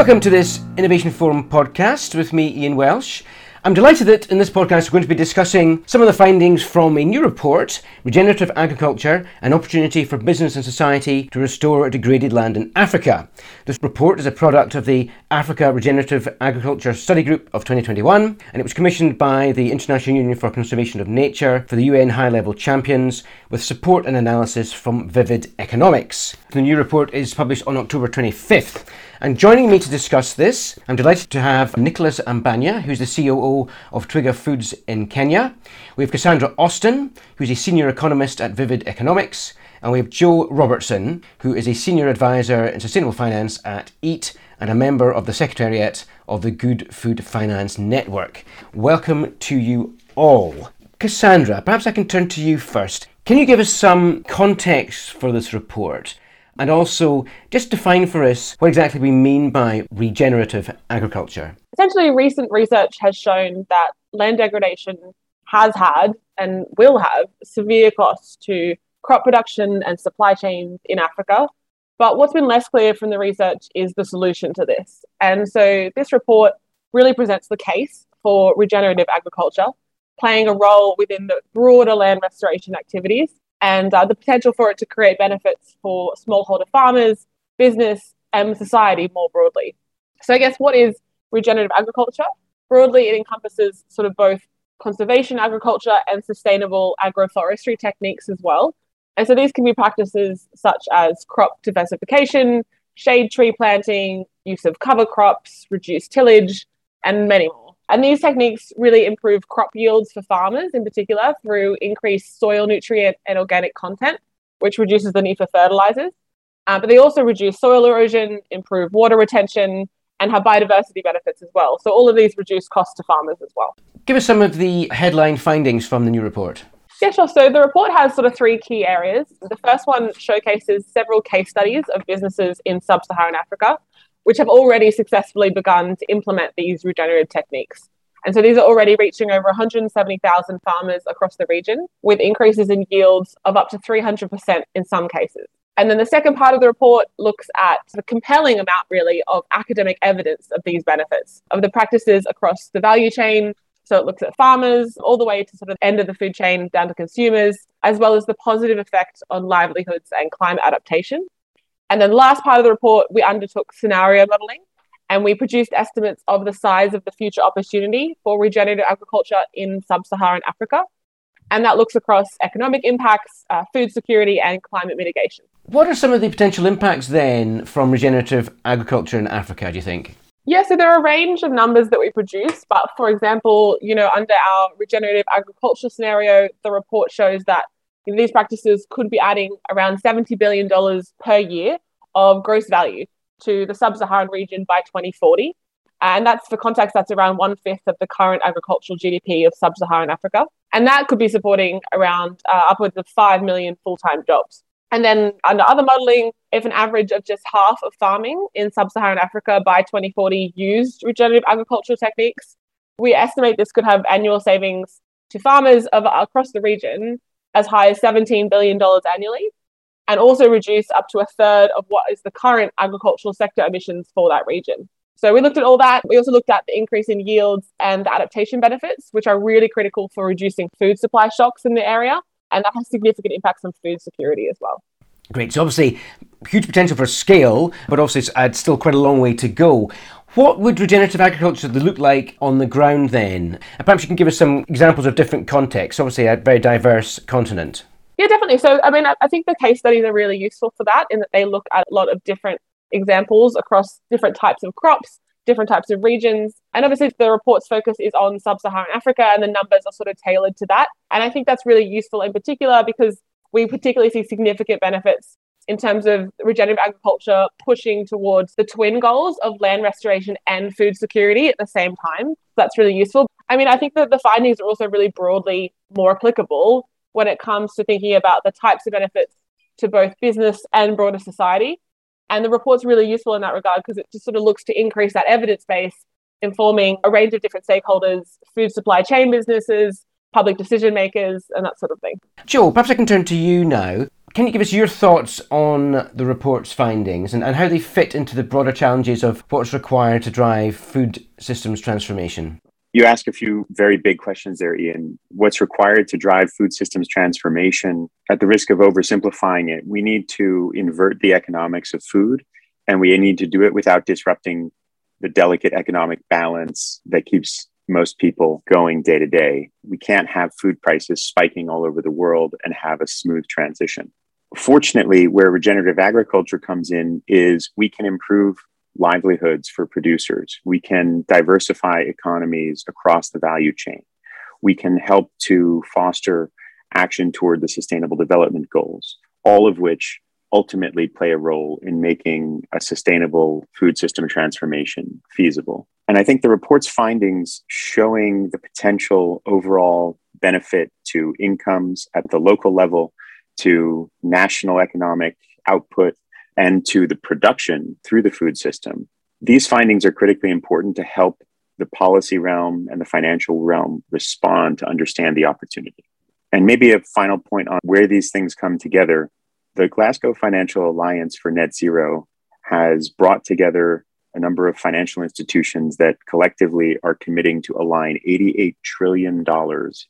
Welcome to this Innovation Forum podcast with me, Ian Welsh. I'm delighted that in this podcast we're going to be discussing some of the findings from a new report, Regenerative Agriculture, an opportunity for business and society to restore degraded land in Africa. This report is a product of the Africa Regenerative Agriculture Study Group of 2021, and it was commissioned by the International Union for Conservation of Nature for the UN High Level Champions, with support and analysis from Vivid Economics. The new report is published on October 25th. And joining me to discuss this, I'm delighted to have Nicholas Ambanya, who's the COO of Twiga Foods in Kenya. We have Cassandra Austin, who's a senior economist at Vivid Economics. And we have Joe Robertson, who is a senior advisor in sustainable finance at EAT and a member of the Secretariat of the Good Food Finance Network. Welcome to you all. Cassandra, perhaps I can turn to you first. Can you give us some context for this report? And also just define for us what exactly we mean by regenerative agriculture. Essentially, recent research has shown that land degradation has had and will have severe costs to crop production and supply chains in Africa. But what's been less clear from the research is the solution to this. And so this report really presents the case for regenerative agriculture, playing a role within the broader land restoration activities and uh, the potential for it to create benefits for smallholder farmers, business, and society more broadly. So, I guess what is regenerative agriculture? Broadly, it encompasses sort of both conservation agriculture and sustainable agroforestry techniques as well. And so these can be practices such as crop diversification, shade tree planting, use of cover crops, reduced tillage, and many more. And these techniques really improve crop yields for farmers in particular through increased soil nutrient and organic content, which reduces the need for fertilizers. Uh, but they also reduce soil erosion, improve water retention, and have biodiversity benefits as well. So all of these reduce costs to farmers as well. Give us some of the headline findings from the new report. Yeah, sure. So the report has sort of three key areas. The first one showcases several case studies of businesses in sub Saharan Africa which have already successfully begun to implement these regenerative techniques. And so these are already reaching over 170,000 farmers across the region with increases in yields of up to 300% in some cases. And then the second part of the report looks at the compelling amount, really, of academic evidence of these benefits, of the practices across the value chain. So it looks at farmers all the way to sort of end of the food chain down to consumers, as well as the positive effect on livelihoods and climate adaptation. And then, last part of the report, we undertook scenario modeling and we produced estimates of the size of the future opportunity for regenerative agriculture in sub Saharan Africa. And that looks across economic impacts, uh, food security, and climate mitigation. What are some of the potential impacts then from regenerative agriculture in Africa, do you think? Yeah, so there are a range of numbers that we produce, but for example, you know, under our regenerative agriculture scenario, the report shows that these practices could be adding around $70 billion per year of gross value to the sub Saharan region by 2040. And that's for context, that's around one fifth of the current agricultural GDP of sub Saharan Africa. And that could be supporting around uh, upwards of 5 million full time jobs. And then under other modeling, if an average of just half of farming in sub Saharan Africa by 2040 used regenerative agricultural techniques, we estimate this could have annual savings to farmers of, across the region as high as $17 billion annually, and also reduce up to a third of what is the current agricultural sector emissions for that region. So we looked at all that. We also looked at the increase in yields and the adaptation benefits, which are really critical for reducing food supply shocks in the area. And that has significant impacts on food security as well. Great. So obviously, huge potential for scale, but obviously it's uh, still quite a long way to go. What would regenerative agriculture look like on the ground then? Perhaps you can give us some examples of different contexts, obviously a very diverse continent. Yeah, definitely. So, I mean, I think the case studies are really useful for that in that they look at a lot of different examples across different types of crops, different types of regions. And obviously, the report's focus is on sub Saharan Africa, and the numbers are sort of tailored to that. And I think that's really useful in particular because we particularly see significant benefits in terms of regenerative agriculture pushing towards the twin goals of land restoration and food security at the same time. That's really useful. I mean, I think that the findings are also really broadly more applicable when it comes to thinking about the types of benefits to both business and broader society. And the report's really useful in that regard because it just sort of looks to increase that evidence base, informing a range of different stakeholders, food supply chain businesses, public decision makers, and that sort of thing. Joe, perhaps I can turn to you now. Can you give us your thoughts on the report's findings and, and how they fit into the broader challenges of what's required to drive food systems transformation? You ask a few very big questions there, Ian. What's required to drive food systems transformation? At the risk of oversimplifying it, we need to invert the economics of food, and we need to do it without disrupting the delicate economic balance that keeps most people going day to day. We can't have food prices spiking all over the world and have a smooth transition. Fortunately, where regenerative agriculture comes in is we can improve livelihoods for producers. We can diversify economies across the value chain. We can help to foster action toward the sustainable development goals, all of which ultimately play a role in making a sustainable food system transformation feasible. And I think the report's findings showing the potential overall benefit to incomes at the local level, to national economic output, and to the production through the food system. These findings are critically important to help the policy realm and the financial realm respond to understand the opportunity. And maybe a final point on where these things come together. The Glasgow Financial Alliance for Net Zero has brought together a number of financial institutions that collectively are committing to align $88 trillion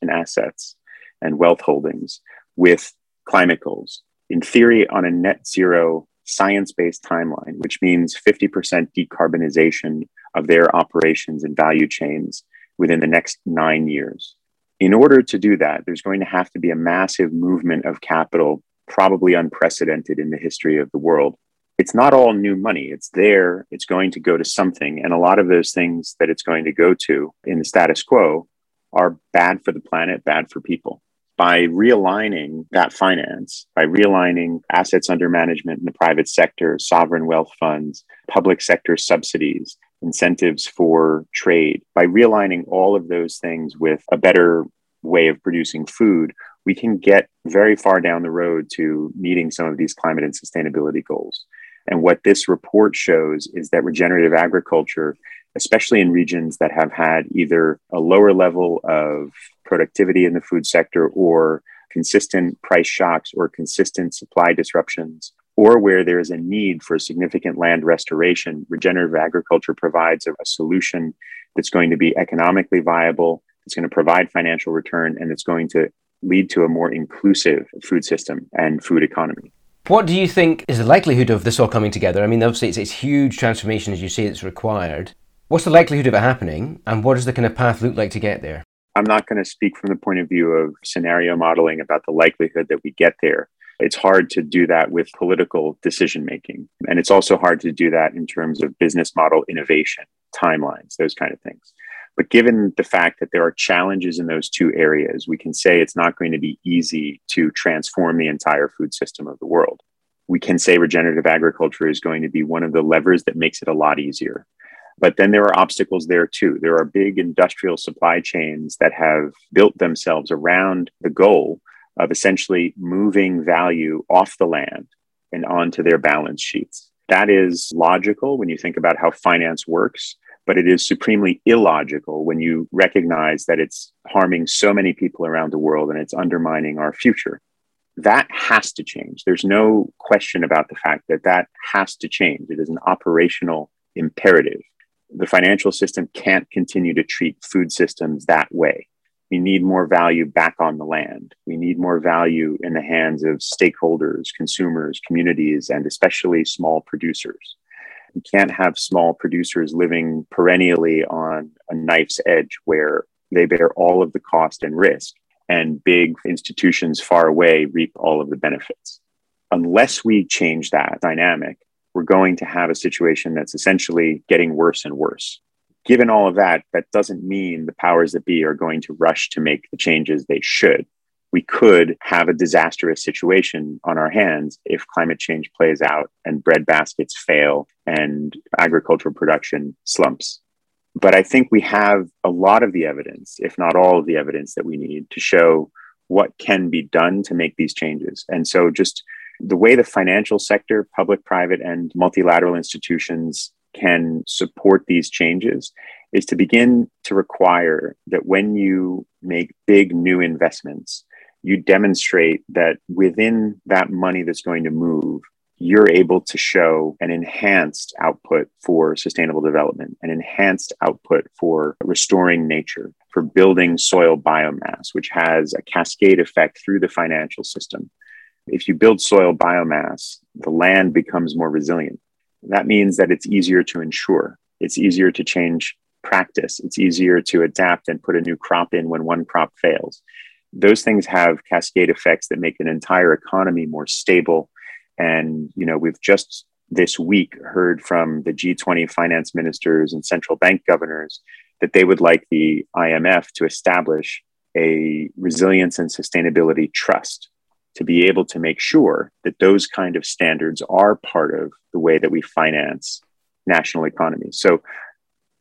in assets and wealth holdings with climate goals. In theory, on a net zero science based timeline, which means 50% decarbonization of their operations and value chains within the next nine years. In order to do that, there's going to have to be a massive movement of capital, probably unprecedented in the history of the world. It's not all new money. It's there. It's going to go to something. And a lot of those things that it's going to go to in the status quo are bad for the planet, bad for people by realigning that finance, by realigning assets under management in the private sector, sovereign wealth funds, public sector subsidies, incentives for trade, by realigning all of those things with a better way of producing food, we can get very far down the road to meeting some of these climate and sustainability goals. And what this report shows is that regenerative agriculture especially in regions that have had either a lower level of productivity in the food sector or consistent price shocks or consistent supply disruptions, or where there is a need for significant land restoration, regenerative agriculture provides a, solution that's going to be economically viable, it's going to provide financial return, and it's going to lead to a more inclusive food system and food economy. What do you think is the likelihood of this all coming together? I mean, obviously, it's, it's huge transformation, as you say, that's required. What's the likelihood of it happening, and what does the kind of path look like to get there? I'm not going to speak from the point of view of scenario modeling about the likelihood that we get there. It's hard to do that with political decision making. And it's also hard to do that in terms of business model innovation, timelines, those kind of things. But given the fact that there are challenges in those two areas, we can say it's not going to be easy to transform the entire food system of the world. We can say regenerative agriculture is going to be one of the levers that makes it a lot easier. But then there are obstacles there too. There are big industrial supply chains that have built themselves around the goal of essentially moving value off the land and onto their balance sheets. That is logical when you think about how finance works, but it is supremely illogical when you recognize that it's harming so many people around the world and it's undermining our future. That has to change. There's no question about the fact that that has to change. It is an operational imperative the financial system can't continue to treat food systems that way. We need more value back on the land. We need more value in the hands of stakeholders, consumers, communities, and especially small producers. We can't have small producers living perennially on a knife's edge where they bear all of the cost and risk, and big institutions far away reap all of the benefits. Unless we change that dynamic, we're going to have a situation that's essentially getting worse and worse. Given all of that, that doesn't mean the powers that be are going to rush to make the changes they should. We could have a disastrous situation on our hands if climate change plays out and bread baskets fail and agricultural production slumps. But I think we have a lot of the evidence, if not all of the evidence that we need to show what can be done to make these changes. And so just the way the financial sector, public, private, and multilateral institutions can support these changes is to begin to require that when you make big new investments, you demonstrate that within that money that's going to move, you're able to show an enhanced output for sustainable development, an enhanced output for restoring nature, for building soil biomass, which has a cascade effect through the financial system. If you build soil biomass, the land becomes more resilient. That means that it's easier to insure, it's easier to change practice, it's easier to adapt and put a new crop in when one crop fails. Those things have cascade effects that make an entire economy more stable and, you know, we've just this week heard from the G20 finance ministers and central bank governors that they would like the IMF to establish a resilience and sustainability trust to be able to make sure that those kind of standards are part of the way that we finance national economies. So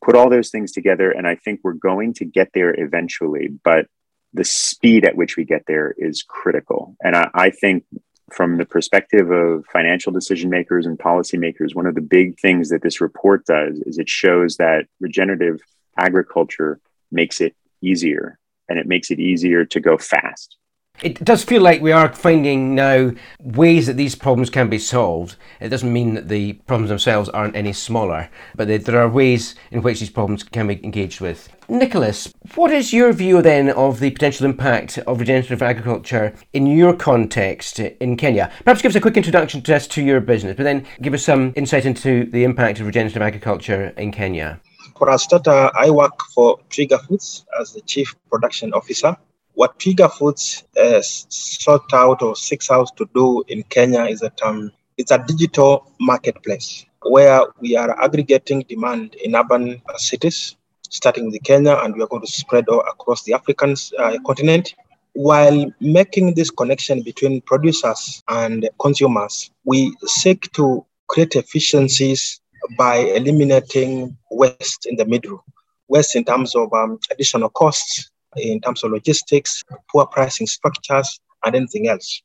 put all those things together and I think we're going to get there eventually, but the speed at which we get there is critical. And I, I think from the perspective of financial decision makers and policymakers, one of the big things that this report does is it shows that regenerative agriculture makes it easier and it makes it easier to go fast. It does feel like we are finding now ways that these problems can be solved. It doesn't mean that the problems themselves aren't any smaller, but there are ways in which these problems can be engaged with. Nicholas, what is your view then of the potential impact of regenerative agriculture in your context in Kenya? Perhaps give us a quick introduction to us to your business, but then give us some insight into the impact of regenerative agriculture in Kenya. For a starter, I work for Twiga Foods as the Chief Production Officer what Twiga Foods uh, sought out or seeks out to do in Kenya is that um, it's a digital marketplace where we are aggregating demand in urban uh, cities, starting with Kenya, and we are going to spread across the African uh, continent. While making this connection between producers and consumers, we seek to create efficiencies by eliminating waste in the middle, waste in terms of um, additional costs in terms of logistics, poor pricing structures, and anything else.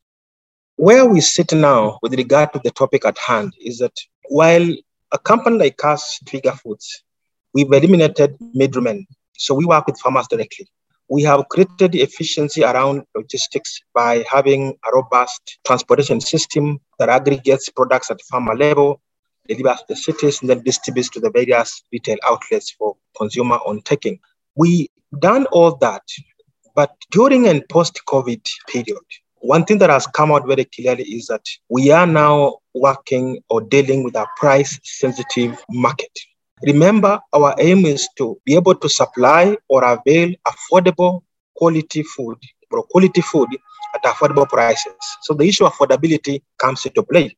Where we sit now with regard to the topic at hand is that while a company like us, Twiga Foods, we've eliminated middlemen. So we work with farmers directly. We have created efficiency around logistics by having a robust transportation system that aggregates products at farmer level, delivers to the cities, and then distributes to the various retail outlets for consumer on taking. We done all that, but during and post COVID period, one thing that has come out very clearly is that we are now working or dealing with a price sensitive market. Remember, our aim is to be able to supply or avail affordable quality food or quality food at affordable prices. So the issue of affordability comes into play.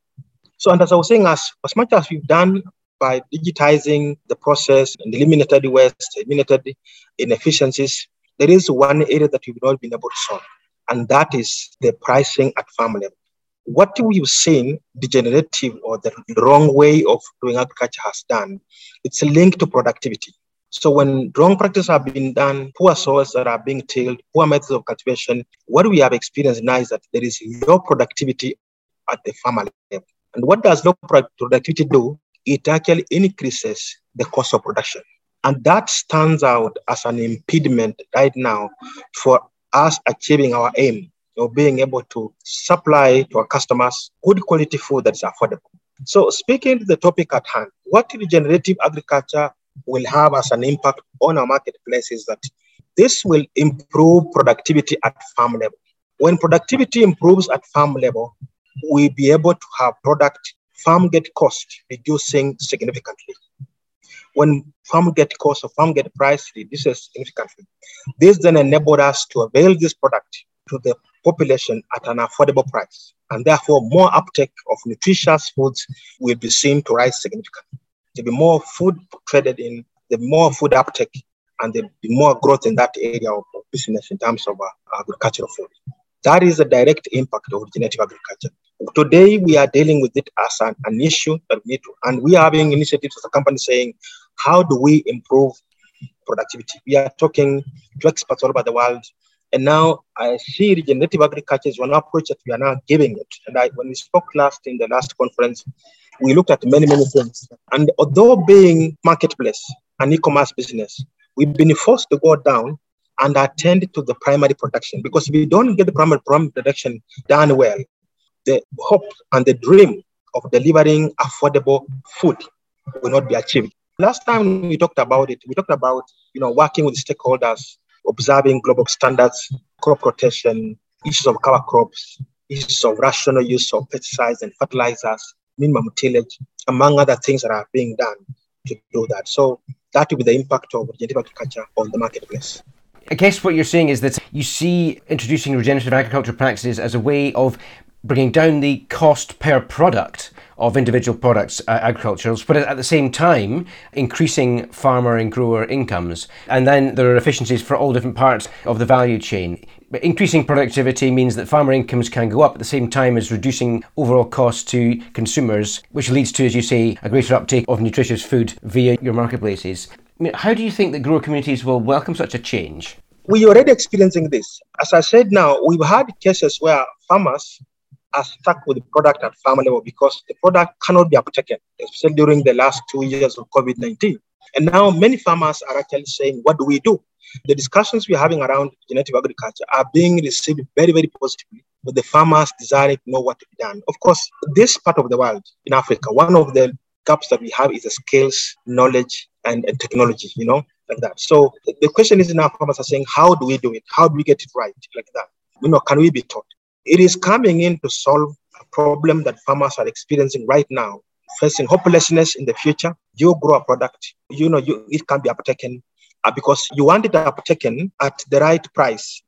So, and as I was saying, as, as much as we've done by digitizing the process and eliminated waste, eliminated inefficiencies, there is one area that we've not been able to solve, and that is the pricing at farm level. What we've seen, degenerative or the wrong way of doing agriculture has done, it's linked to productivity. So when wrong practices have been done, poor soils that are being tilled, poor methods of cultivation, what we have experienced now is that there is low productivity at the farmer level. And what does low productivity do? It actually increases the cost of production. And that stands out as an impediment right now for us achieving our aim of being able to supply to our customers good quality food that is affordable. So, speaking to the topic at hand, what regenerative agriculture will have as an impact on our marketplace is that this will improve productivity at farm level. When productivity improves at farm level, we'll be able to have product farm gate cost reducing significantly. When farm gate cost or farm gate price reduces significantly, this then enabled us to avail this product to the population at an affordable price. And therefore, more uptake of nutritious foods will be seen to rise significantly. There'll be more food traded in, the more food uptake, and there'll be more growth in that area of business in terms of uh, agricultural food. That is a direct impact of regenerative agriculture. Today, we are dealing with it as an, an issue that we need to, and we are having initiatives as a company saying, how do we improve productivity? We are talking to experts all over the world. And now I see regenerative agriculture is one approach that we are now giving it. And I, when we spoke last in the last conference, we looked at many, many things. And although being marketplace, an e-commerce business, we've been forced to go down and attend to the primary production. Because if you don't get the primary, primary production done well, the hope and the dream of delivering affordable food will not be achieved. Last time we talked about it, we talked about you know working with stakeholders, observing global standards, crop rotation, issues of cover crops, issues of rational use of pesticides and fertilizers, minimum tillage, among other things that are being done to do that. So that will be the impact of regenerative agriculture on the marketplace. I guess what you're saying is that you see introducing regenerative agriculture practices as a way of bringing down the cost per product of individual products, uh, agriculturals, but at the same time increasing farmer and grower incomes. And then there are efficiencies for all different parts of the value chain. But increasing productivity means that farmer incomes can go up at the same time as reducing overall costs to consumers, which leads to, as you say, a greater uptake of nutritious food via your marketplaces. I mean, how do you think that grower communities will welcome such a change? We're already experiencing this. As I said now, we've had cases where farmers are stuck with the product at farm level because the product cannot be uptaken, especially during the last two years of COVID 19. And now many farmers are actually saying, What do we do? The discussions we're having around genetic agriculture are being received very, very positively but the farmers desiring to know what to be done. Of course, this part of the world in Africa, one of the gaps that we have is the skills, knowledge, and, and technology, you know, like that. So the question is now farmers are saying, how do we do it? How do we get it right? Like that. You know, can we be taught? It is coming in to solve a problem that farmers are experiencing right now, facing hopelessness in the future. You grow a product, you know, you, it can be uptaken uh, because you want it uptaken at the right price,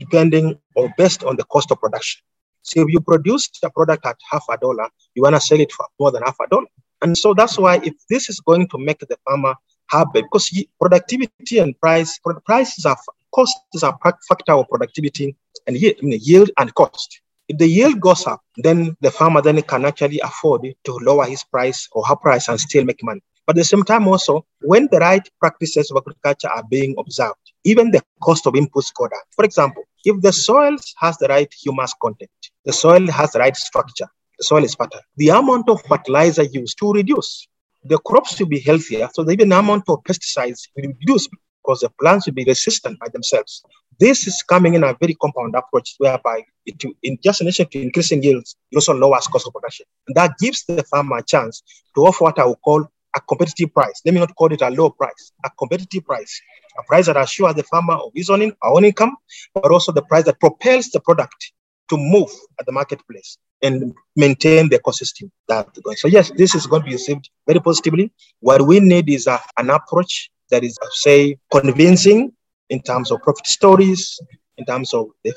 depending or based on the cost of production. So if you produce a product at half a dollar, you want to sell it for more than half a dollar. And so that's why if this is going to make the farmer happy, because productivity and price, prices are cost is a factor of productivity and yield, and cost. If the yield goes up, then the farmer then can actually afford to lower his price or her price and still make money. But at the same time also, when the right practices of agriculture are being observed, even the cost of inputs go down. For example, if the soil has the right humus content, the soil has the right structure, soil is fertile, the amount of fertilizer used to reduce. The crops will be healthier, so the even amount of pesticides will reduce because the plants will be resistant by themselves. This is coming in a very compound approach whereby it, in just in addition to increasing yields, it also lowers cost of production. And that gives the farmer a chance to offer what I would call a competitive price. Let me not call it a low price, a competitive price, a price that assures the farmer of his own, own income, but also the price that propels the product to move at the marketplace and maintain the ecosystem that going. So yes, this is going to be received very positively. What we need is a, an approach that is, uh, say, convincing in terms of profit stories, in terms of the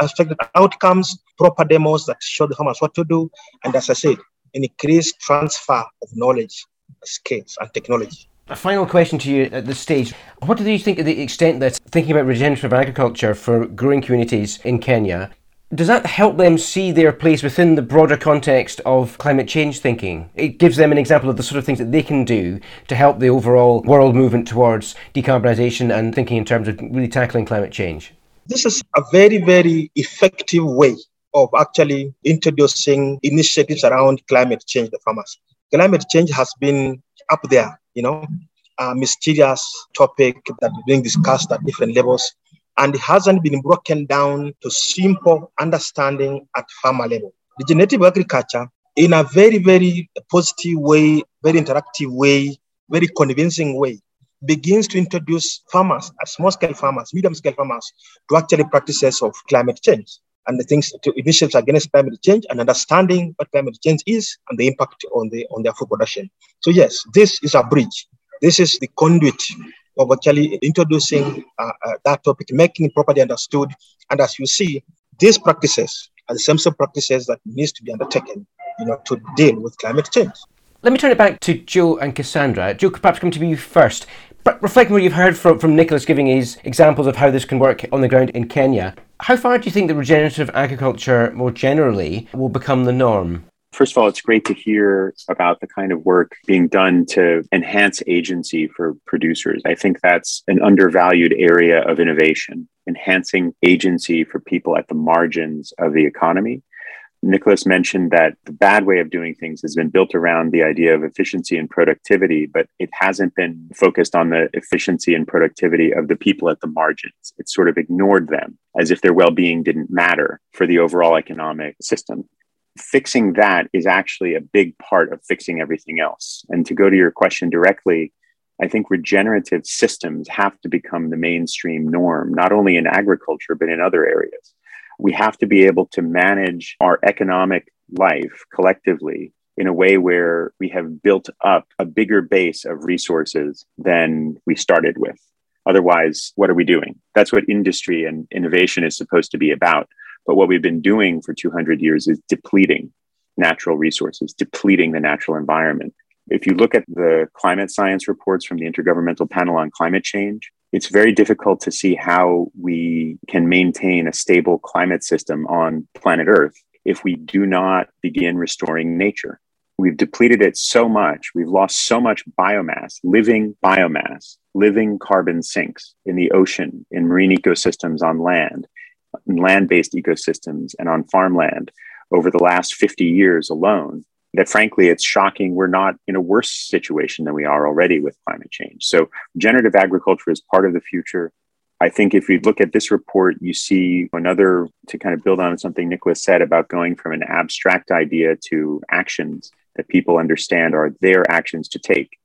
expected outcomes, proper demos that show the farmers what to do, and as I said, an increased transfer of knowledge, skills, and technology. A final question to you at this stage. What do you think of the extent that thinking about regenerative agriculture for growing communities in Kenya does that help them see their place within the broader context of climate change thinking? It gives them an example of the sort of things that they can do to help the overall world movement towards decarbonisation and thinking in terms of really tackling climate change. This is a very, very effective way of actually introducing initiatives around climate change the farmers. Climate change has been up there, you know, a mysterious topic that is being discussed at different levels and hasn't been broken down to simple understanding at farmer level. Regenerative agriculture, in a very, very positive way, very interactive way, very convincing way, begins to introduce farmers, small scale farmers, medium scale farmers, to actually practices of climate change and the things to initiatives against climate change and understanding what climate change is and the impact on the on their food production. So yes, this is a bridge. This is the conduit of actually introducing uh, uh, that topic, making it properly understood. And as you see, these practices are the same sort of practices that needs to be undertaken, you know, to deal with climate change. Let me turn it back to Joe and Cassandra. Joe, perhaps come to you first. But Reflecting what you've heard from, from Nicholas giving his examples of how this can work on the ground in Kenya, how far do you think that regenerative agriculture more generally will become the norm? First of all, it's great to hear about the kind of work being done to enhance agency for producers. I think that's an undervalued area of innovation, enhancing agency for people at the margins of the economy. Nicholas mentioned that the bad way of doing things has been built around the idea of efficiency and productivity, but it hasn't been focused on the efficiency and productivity of the people at the margins. It's sort of ignored them as if their well being didn't matter for the overall economic system. Fixing that is actually a big part of fixing everything else. And to go to your question directly, I think regenerative systems have to become the mainstream norm, not only in agriculture, but in other areas we have to be able to manage our economic life collectively in a way where we have built up a bigger base of resources than we started with. Otherwise, what are we doing? That's what industry and innovation is supposed to be about. But what we've been doing for 200 years is depleting natural resources, depleting the natural environment. If you look at the climate science reports from the Intergovernmental Panel on Climate Change, it's very difficult to see how we can maintain a stable climate system on planet Earth if we do not begin restoring nature. We've depleted it so much, we've lost so much biomass, living biomass, living carbon sinks in the ocean, in marine ecosystems on land, land based ecosystems, and on farmland over the last 50 years alone that frankly, it's shocking we're not in a worse situation than we are already with climate change. So, regenerative agriculture is part of the future. I think if you look at this report, you see another to kind of build on something Nicholas said about going from an abstract idea to actions that people understand are their actions to take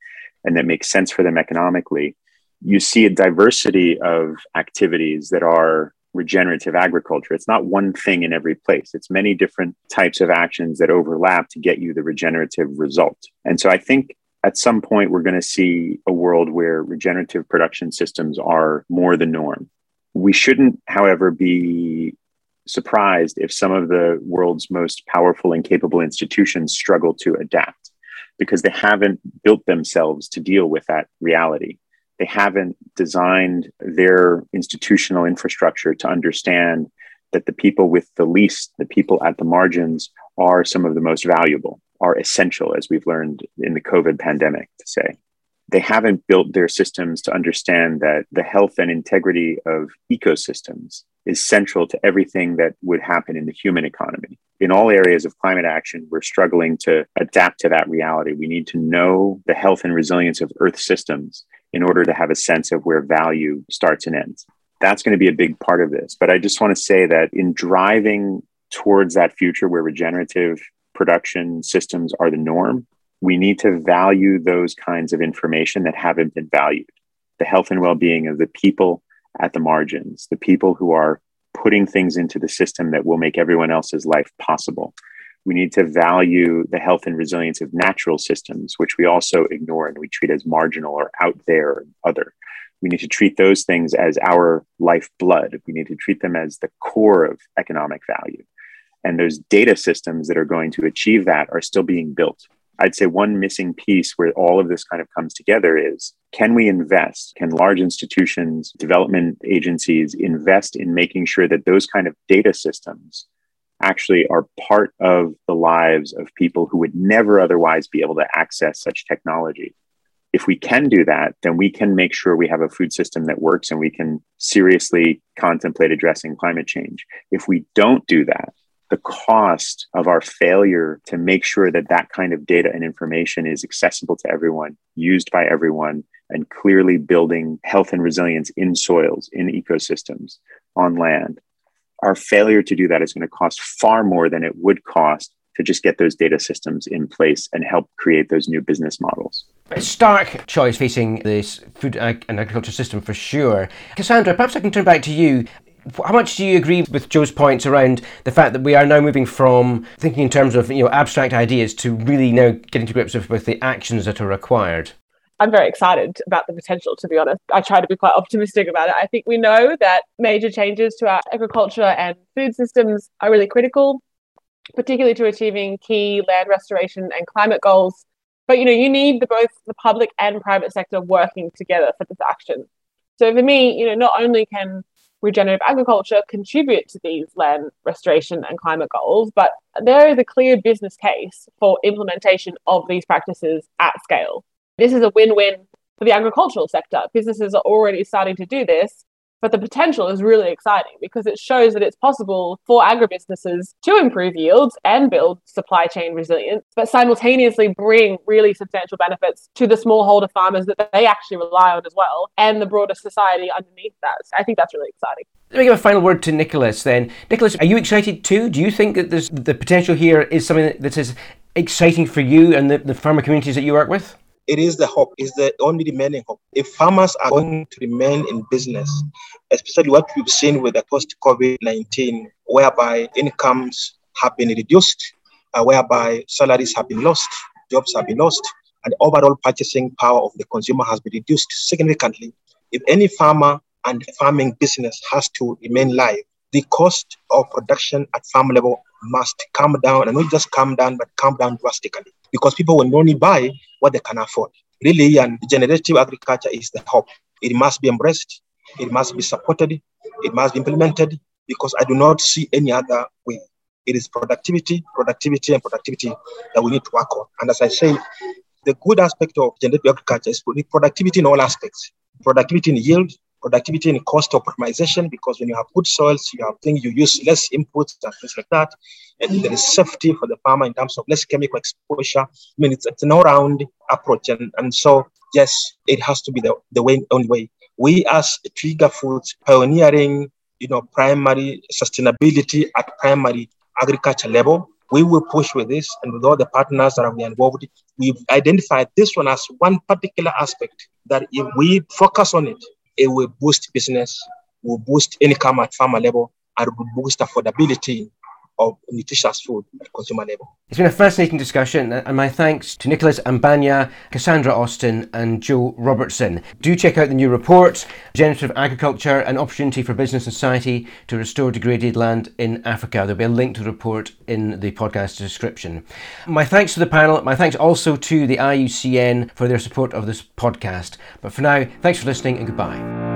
and that make sense for them economically. You see a diversity of activities that are regenerative agriculture. It's not one thing in every place, it's many different types of actions that overlap to get you the regenerative result. And so I think at some point we're going to see a world where regenerative production systems are more the norm. We shouldn't, however, be surprised if some of the world's most powerful and capable institutions struggle to adapt because they haven't built themselves to deal with that reality they haven't designed their institutional infrastructure to understand that the people with the least, the people at the margins, are some of the most valuable, are essential, as we've learned in the COVID pandemic to say. They haven't built their systems to understand that the health and integrity of ecosystems is central to everything that would happen in the human economy. In all areas of climate action, we're struggling to adapt to that reality. We need to know the health and resilience of Earth systems in order to have a sense of where value starts and ends. That's going to be a big part of this. But I just want to say that in driving towards that future where regenerative production systems are the norm, we need to value those kinds of information that haven't been valued the health and well being of the people at the margins, the people who are putting things into the system that will make everyone else's life possible. We need to value the health and resilience of natural systems, which we also ignore and we treat as marginal or out there or other. We need to treat those things as our lifeblood. We need to treat them as the core of economic value. And those data systems that are going to achieve that are still being built. I'd say one missing piece where all of this kind of comes together is can we invest? Can large institutions, development agencies invest in making sure that those kind of data systems actually are part of the lives of people who would never otherwise be able to access such technology. If we can do that, then we can make sure we have a food system that works and we can seriously contemplate addressing climate change. If we don't do that, the cost of our failure to make sure that that kind of data and information is accessible to everyone, used by everyone, and clearly building health and resilience in soils, in ecosystems, on land our failure to do that is going to cost far more than it would cost to just get those data systems in place and help create those new business models. Stark choice facing this food and agriculture system for sure. Cassandra, perhaps I can turn back to you. How much do you agree with Joe's points around the fact that we are now moving from thinking in terms of you know abstract ideas to really now getting to grips with, with the actions that are required? I'm very excited about the potential, to be honest. I try to be quite optimistic about it. I think we know that major changes to our agriculture and food systems are really critical, particularly to achieving key land restoration and climate goals. But you know, you need the, both the public and private sector working together for this action. So for me, you know, not only can regenerative agriculture contribute to these land restoration and climate goals, but there is a clear business case for implementation of these practices at scale. This is a win win for the agricultural sector. Businesses are already starting to do this. But the potential is really exciting because it shows that it's possible for agribusinesses to improve yields and build supply chain resilience, but simultaneously bring really substantial benefits to the smallholder farmers that they actually rely on as well and the broader society underneath that. I think that's really exciting. Let me give a final word to Nicholas then. Nicholas, are you excited too? Do you think that there's the potential here is something that is exciting for you and the, the farmer communities that you work with? It is the hope, is the only remaining hope. If farmers are going to remain in business, especially what we've seen with the post COVID 19, whereby incomes have been reduced, uh, whereby salaries have been lost, jobs have been lost, and overall purchasing power of the consumer has been reduced significantly. If any farmer and farming business has to remain live, the cost of production at farm level must come down, and not just come down, but come down drastically because people will only buy what they can afford. Really, and generative agriculture is the hope. It must be embraced, it must be supported, it must be implemented because I do not see any other way. It is productivity, productivity, and productivity that we need to work on. And as I say, the good aspect of generative agriculture is productivity in all aspects productivity in yield, productivity and cost optimization because when you have good soils, you have things you use less inputs and things like that. And there is safety for the farmer in terms of less chemical exposure. I mean, it's, it's an all-round approach. And, and so, yes, it has to be the, the way, only way. We as Twiga Foods pioneering, you know, primary sustainability at primary agriculture level, we will push with this and with all the partners that are involved. We've identified this one as one particular aspect that if we focus on it, it will boost business, will boost income at farmer level, and will boost affordability of nutritious food at consumer level. It's been a fascinating discussion, and my thanks to Nicholas Ambanya, Cassandra Austin, and Joe Robertson. Do check out the new report, Generative Agriculture, an opportunity for business and society to restore degraded land in Africa. There'll be a link to the report in the podcast description. My thanks to the panel. My thanks also to the IUCN for their support of this podcast. But for now, thanks for listening and goodbye.